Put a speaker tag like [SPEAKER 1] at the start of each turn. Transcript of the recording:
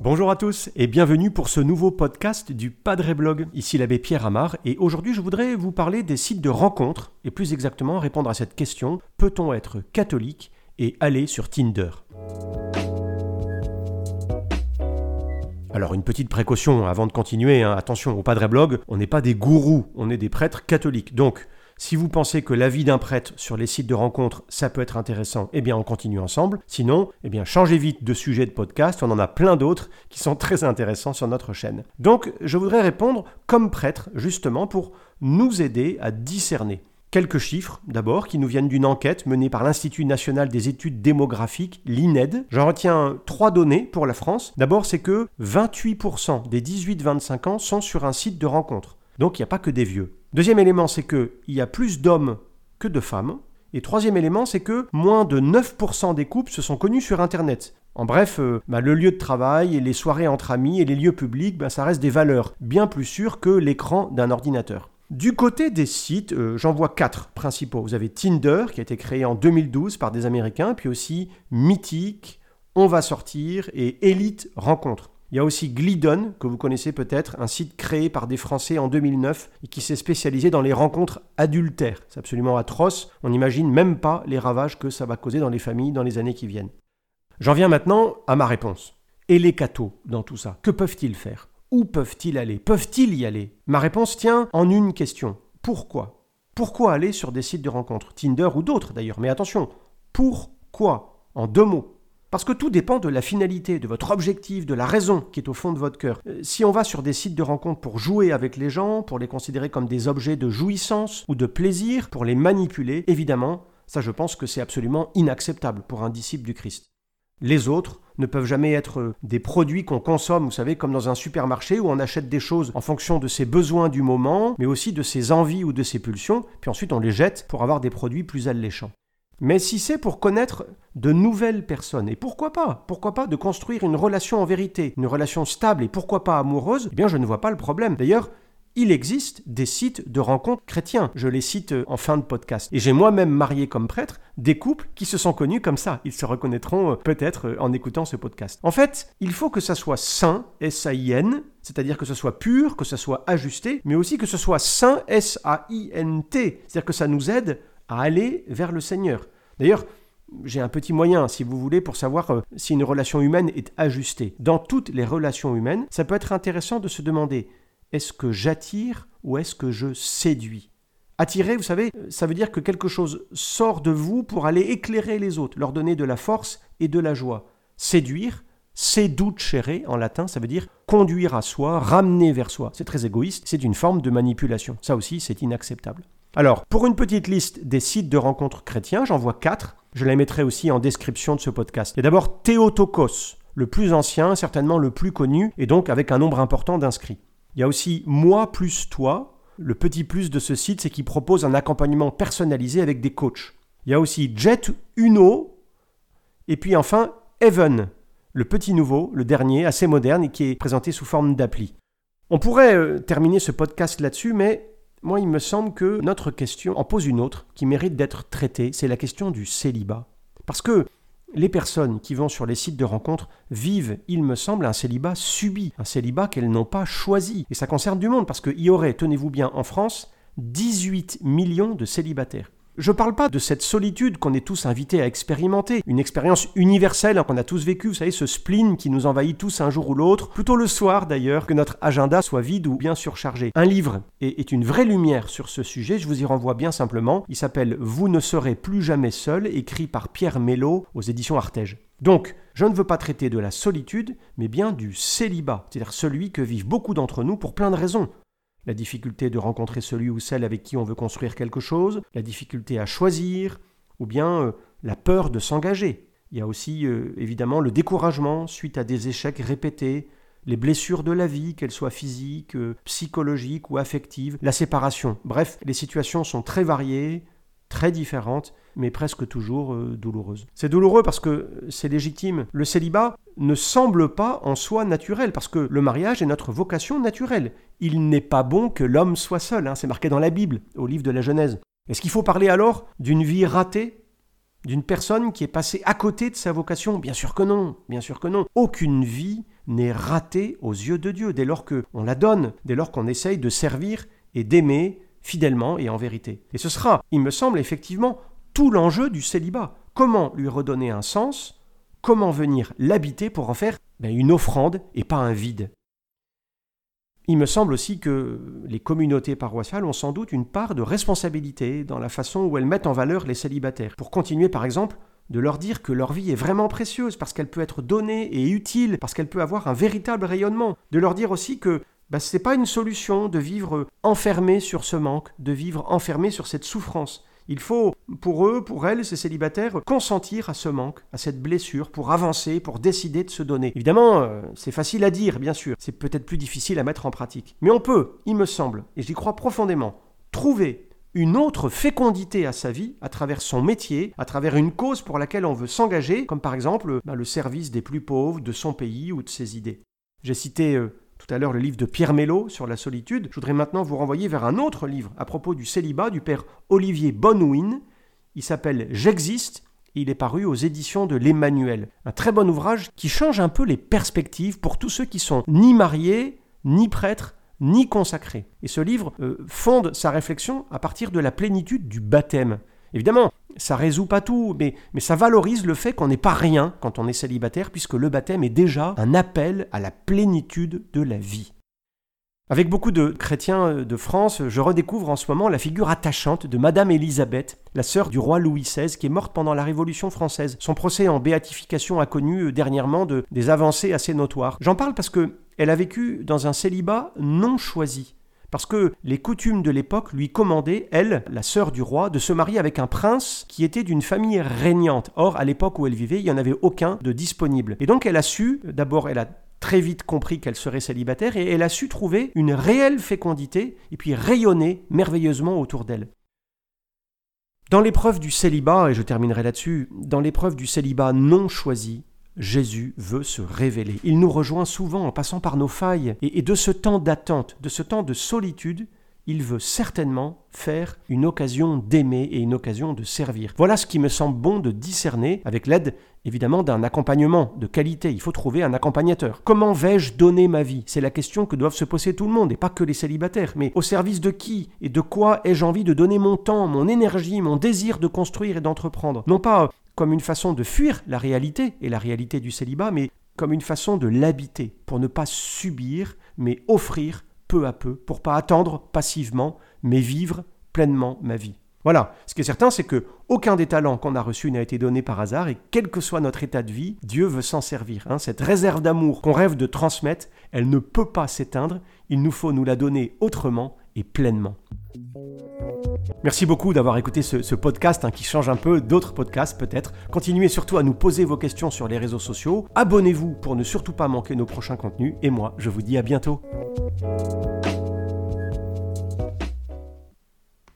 [SPEAKER 1] Bonjour à tous et bienvenue pour ce nouveau podcast du Padre Blog. Ici l'abbé Pierre Amar et aujourd'hui je voudrais vous parler des sites de rencontres et plus exactement répondre à cette question peut-on être catholique et aller sur Tinder? Alors une petite précaution avant de continuer, hein. attention au Padre Blog, on n'est pas des gourous, on est des prêtres catholiques. Donc si vous pensez que l'avis d'un prêtre sur les sites de rencontres, ça peut être intéressant, eh bien on continue ensemble. Sinon, eh bien changez vite de sujet de podcast, on en a plein d'autres qui sont très intéressants sur notre chaîne. Donc, je voudrais répondre comme prêtre justement pour nous aider à discerner. Quelques chiffres, d'abord, qui nous viennent d'une enquête menée par l'Institut national des études démographiques, l'INED. J'en retiens trois données pour la France. D'abord, c'est que 28% des 18-25 ans sont sur un site de rencontre. Donc il n'y a pas que des vieux. Deuxième élément, c'est qu'il y a plus d'hommes que de femmes. Et troisième élément, c'est que moins de 9% des couples se sont connus sur Internet. En bref, euh, bah, le lieu de travail et les soirées entre amis et les lieux publics, bah, ça reste des valeurs bien plus sûres que l'écran d'un ordinateur. Du côté des sites, euh, j'en vois quatre principaux. Vous avez Tinder, qui a été créé en 2012 par des Américains, puis aussi Mythique, On va sortir et Elite Rencontre. Il y a aussi Glidon, que vous connaissez peut-être, un site créé par des Français en 2009 et qui s'est spécialisé dans les rencontres adultères. C'est absolument atroce, on n'imagine même pas les ravages que ça va causer dans les familles dans les années qui viennent. J'en viens maintenant à ma réponse. Et les cathos dans tout ça, que peuvent-ils faire? Où peuvent-ils aller? Peuvent-ils y aller? Ma réponse tient en une question. Pourquoi? Pourquoi aller sur des sites de rencontres? Tinder ou d'autres d'ailleurs, mais attention, pourquoi? En deux mots. Parce que tout dépend de la finalité, de votre objectif, de la raison qui est au fond de votre cœur. Euh, si on va sur des sites de rencontres pour jouer avec les gens, pour les considérer comme des objets de jouissance ou de plaisir, pour les manipuler, évidemment, ça je pense que c'est absolument inacceptable pour un disciple du Christ. Les autres ne peuvent jamais être euh, des produits qu'on consomme, vous savez, comme dans un supermarché où on achète des choses en fonction de ses besoins du moment, mais aussi de ses envies ou de ses pulsions, puis ensuite on les jette pour avoir des produits plus alléchants. Mais si c'est pour connaître de nouvelles personnes, et pourquoi pas Pourquoi pas de construire une relation en vérité, une relation stable et pourquoi pas amoureuse Eh bien, je ne vois pas le problème. D'ailleurs, il existe des sites de rencontres chrétiens. Je les cite euh, en fin de podcast. Et j'ai moi-même marié comme prêtre des couples qui se sont connus comme ça. Ils se reconnaîtront euh, peut-être euh, en écoutant ce podcast. En fait, il faut que ça soit sain, S-A-I-N, c'est-à-dire que ce soit pur, que ce soit ajusté, mais aussi que ce soit sain, S-A-I-N-T, c'est-à-dire que ça nous aide à aller vers le Seigneur. D'ailleurs, j'ai un petit moyen, si vous voulez, pour savoir euh, si une relation humaine est ajustée. Dans toutes les relations humaines, ça peut être intéressant de se demander est-ce que j'attire ou est-ce que je séduis? Attirer, vous savez, ça veut dire que quelque chose sort de vous pour aller éclairer les autres, leur donner de la force et de la joie. Séduire, seducere en latin, ça veut dire conduire à soi, ramener vers soi. C'est très égoïste, c'est une forme de manipulation. Ça aussi, c'est inacceptable. Alors, pour une petite liste des sites de rencontres chrétiens, j'en vois quatre. Je les mettrai aussi en description de ce podcast. Il y a d'abord Théotokos, le plus ancien, certainement le plus connu, et donc avec un nombre important d'inscrits. Il y a aussi Moi plus toi. Le petit plus de ce site, c'est qu'il propose un accompagnement personnalisé avec des coachs. Il y a aussi Jet Uno. Et puis enfin, Even, le petit nouveau, le dernier, assez moderne et qui est présenté sous forme d'appli. On pourrait euh, terminer ce podcast là-dessus, mais moi, il me semble que notre question en pose une autre qui mérite d'être traitée, c'est la question du célibat. Parce que les personnes qui vont sur les sites de rencontres vivent, il me semble, un célibat subi, un célibat qu'elles n'ont pas choisi. Et ça concerne du monde, parce qu'il y aurait, tenez-vous bien, en France, 18 millions de célibataires. Je ne parle pas de cette solitude qu'on est tous invités à expérimenter, une expérience universelle qu'on a tous vécue, vous savez, ce spleen qui nous envahit tous un jour ou l'autre, plutôt le soir d'ailleurs, que notre agenda soit vide ou bien surchargé. Un livre est, une vraie lumière sur ce sujet, je vous y renvoie bien simplement, il s'appelle Vous ne serez plus jamais seul, écrit par Pierre Mello aux éditions Artege. Donc, je ne veux pas traiter de la solitude, mais bien du célibat, c'est-à-dire celui que vivent beaucoup d'entre nous pour plein de raisons la difficulté de rencontrer celui ou celle avec qui on veut construire quelque chose, la difficulté à choisir, ou bien euh, la peur de s'engager. Il y a aussi euh, évidemment le découragement suite à des échecs répétés, les blessures de la vie, qu'elles soient physiques, euh, psychologiques ou affectives, la séparation. Bref, les situations sont très variées, très différentes, mais presque toujours euh, douloureuses. C'est douloureux parce que c'est légitime. Le célibat ne semble pas en soi naturel, parce que le mariage est notre vocation naturelle. Il n'est pas bon que l'homme soit seul, hein. c'est marqué dans la Bible, au livre de la Genèse. Est-ce qu'il faut parler alors d'une vie ratée d'une personne qui est passée à côté de sa vocation? Bien sûr que non, bien sûr que non. Aucune vie n'est ratée aux yeux de Dieu dès lors qu'on la donne, dès lors qu'on essaye de servir et d'aimer fidèlement et en vérité. Et ce sera, il me semble, effectivement tout l'enjeu du célibat. Comment lui redonner un sens? Comment venir l'habiter pour en faire ben, une offrande et pas un vide? Il me semble aussi que les communautés paroissiales ont sans doute une part de responsabilité dans la façon où elles mettent en valeur les célibataires. Pour continuer par exemple de leur dire que leur vie est vraiment précieuse parce qu'elle peut être donnée et utile, parce qu'elle peut avoir un véritable rayonnement. De leur dire aussi que bah, ce n'est pas une solution de vivre enfermé sur ce manque, de vivre enfermé sur cette souffrance. Il faut, pour eux, pour elles, ces célibataires, consentir à ce manque, à cette blessure, pour avancer, pour décider de se donner. Évidemment, euh, c'est facile à dire, bien sûr, c'est peut-être plus difficile à mettre en pratique. Mais on peut, il me semble, et j'y crois profondément, trouver une autre fécondité à sa vie à travers son métier, à travers une cause pour laquelle on veut s'engager, comme par exemple bah, le service des plus pauvres, de son pays ou de ses idées. J'ai cité euh, tout à l'heure le livre de Pierre Mello sur la solitude. Je voudrais maintenant vous renvoyer vers un autre livre à propos du célibat du père Olivier Bonwin. Il s'appelle J'existe et il est paru aux éditions de l'Emmanuel. Un très bon ouvrage qui change un peu les perspectives pour tous ceux qui sont ni mariés, ni prêtres, ni consacrés. Et ce livre euh, fonde sa réflexion à partir de la plénitude du baptême. Évidemment, ça résout pas tout, mais, ça valorise le fait qu'on n'est pas rien quand on est célibataire, puisque le baptême est déjà un appel à la plénitude de la vie. Avec beaucoup de chrétiens euh, de France, je redécouvre en ce moment la figure attachante de Madame Élisabeth, la sœur du roi Louis XVI, qui est morte pendant la Révolution française. Son procès en béatification a connu euh, dernièrement de, des avancées assez notoires. J'en parle parce que elle a vécu dans un célibat non choisi parce que les coutumes de l'époque lui commandaient, elle, la sœur du roi, de se marier avec un prince qui était d'une famille régnante. Or, à l'époque où elle vivait, il n'y en avait aucun de disponible. Et donc elle a su, d'abord elle a très vite compris qu'elle serait célibataire et elle a su trouver une réelle fécondité et puis rayonner merveilleusement autour d'elle. Dans l'épreuve du célibat, et je terminerai là-dessus, dans l'épreuve du célibat non choisi, Jésus veut se révéler. Il nous rejoint souvent en passant par nos failles. Et, de ce temps d'attente, de ce temps de solitude, il veut certainement faire une occasion d'aimer et une occasion de servir. Voilà ce qui me semble bon de discerner avec l'aide évidemment d'un accompagnement de qualité. Il faut trouver un accompagnateur. Comment vais-je donner ma vie? C'est la question que doivent se poser tout le monde et pas que les célibataires. Mais au service de qui et de quoi ai-je envie de donner mon temps, mon énergie, mon désir de construire et d'entreprendre? Non pas comme une façon de fuir la réalité et la réalité du célibat, mais comme une façon de l'habiter, pour ne pas subir, mais offrir peu à peu, pour pas attendre passivement, mais vivre pleinement ma vie. Voilà, ce qui est certain, c'est que aucun des talents qu'on a reçus n'a été donné par hasard, et quel que soit notre état de vie, Dieu veut s'en servir. Hein. Cette réserve d'amour qu'on rêve de transmettre, elle ne peut pas s'éteindre, il nous faut nous la donner autrement et pleinement. Merci beaucoup d'avoir écouté ce, podcast hein, qui change un peu d'autres podcasts peut-être. Continuez surtout à nous poser vos questions sur les réseaux sociaux. Abonnez-vous pour ne surtout pas manquer nos prochains contenus. Et moi, je vous dis à bientôt.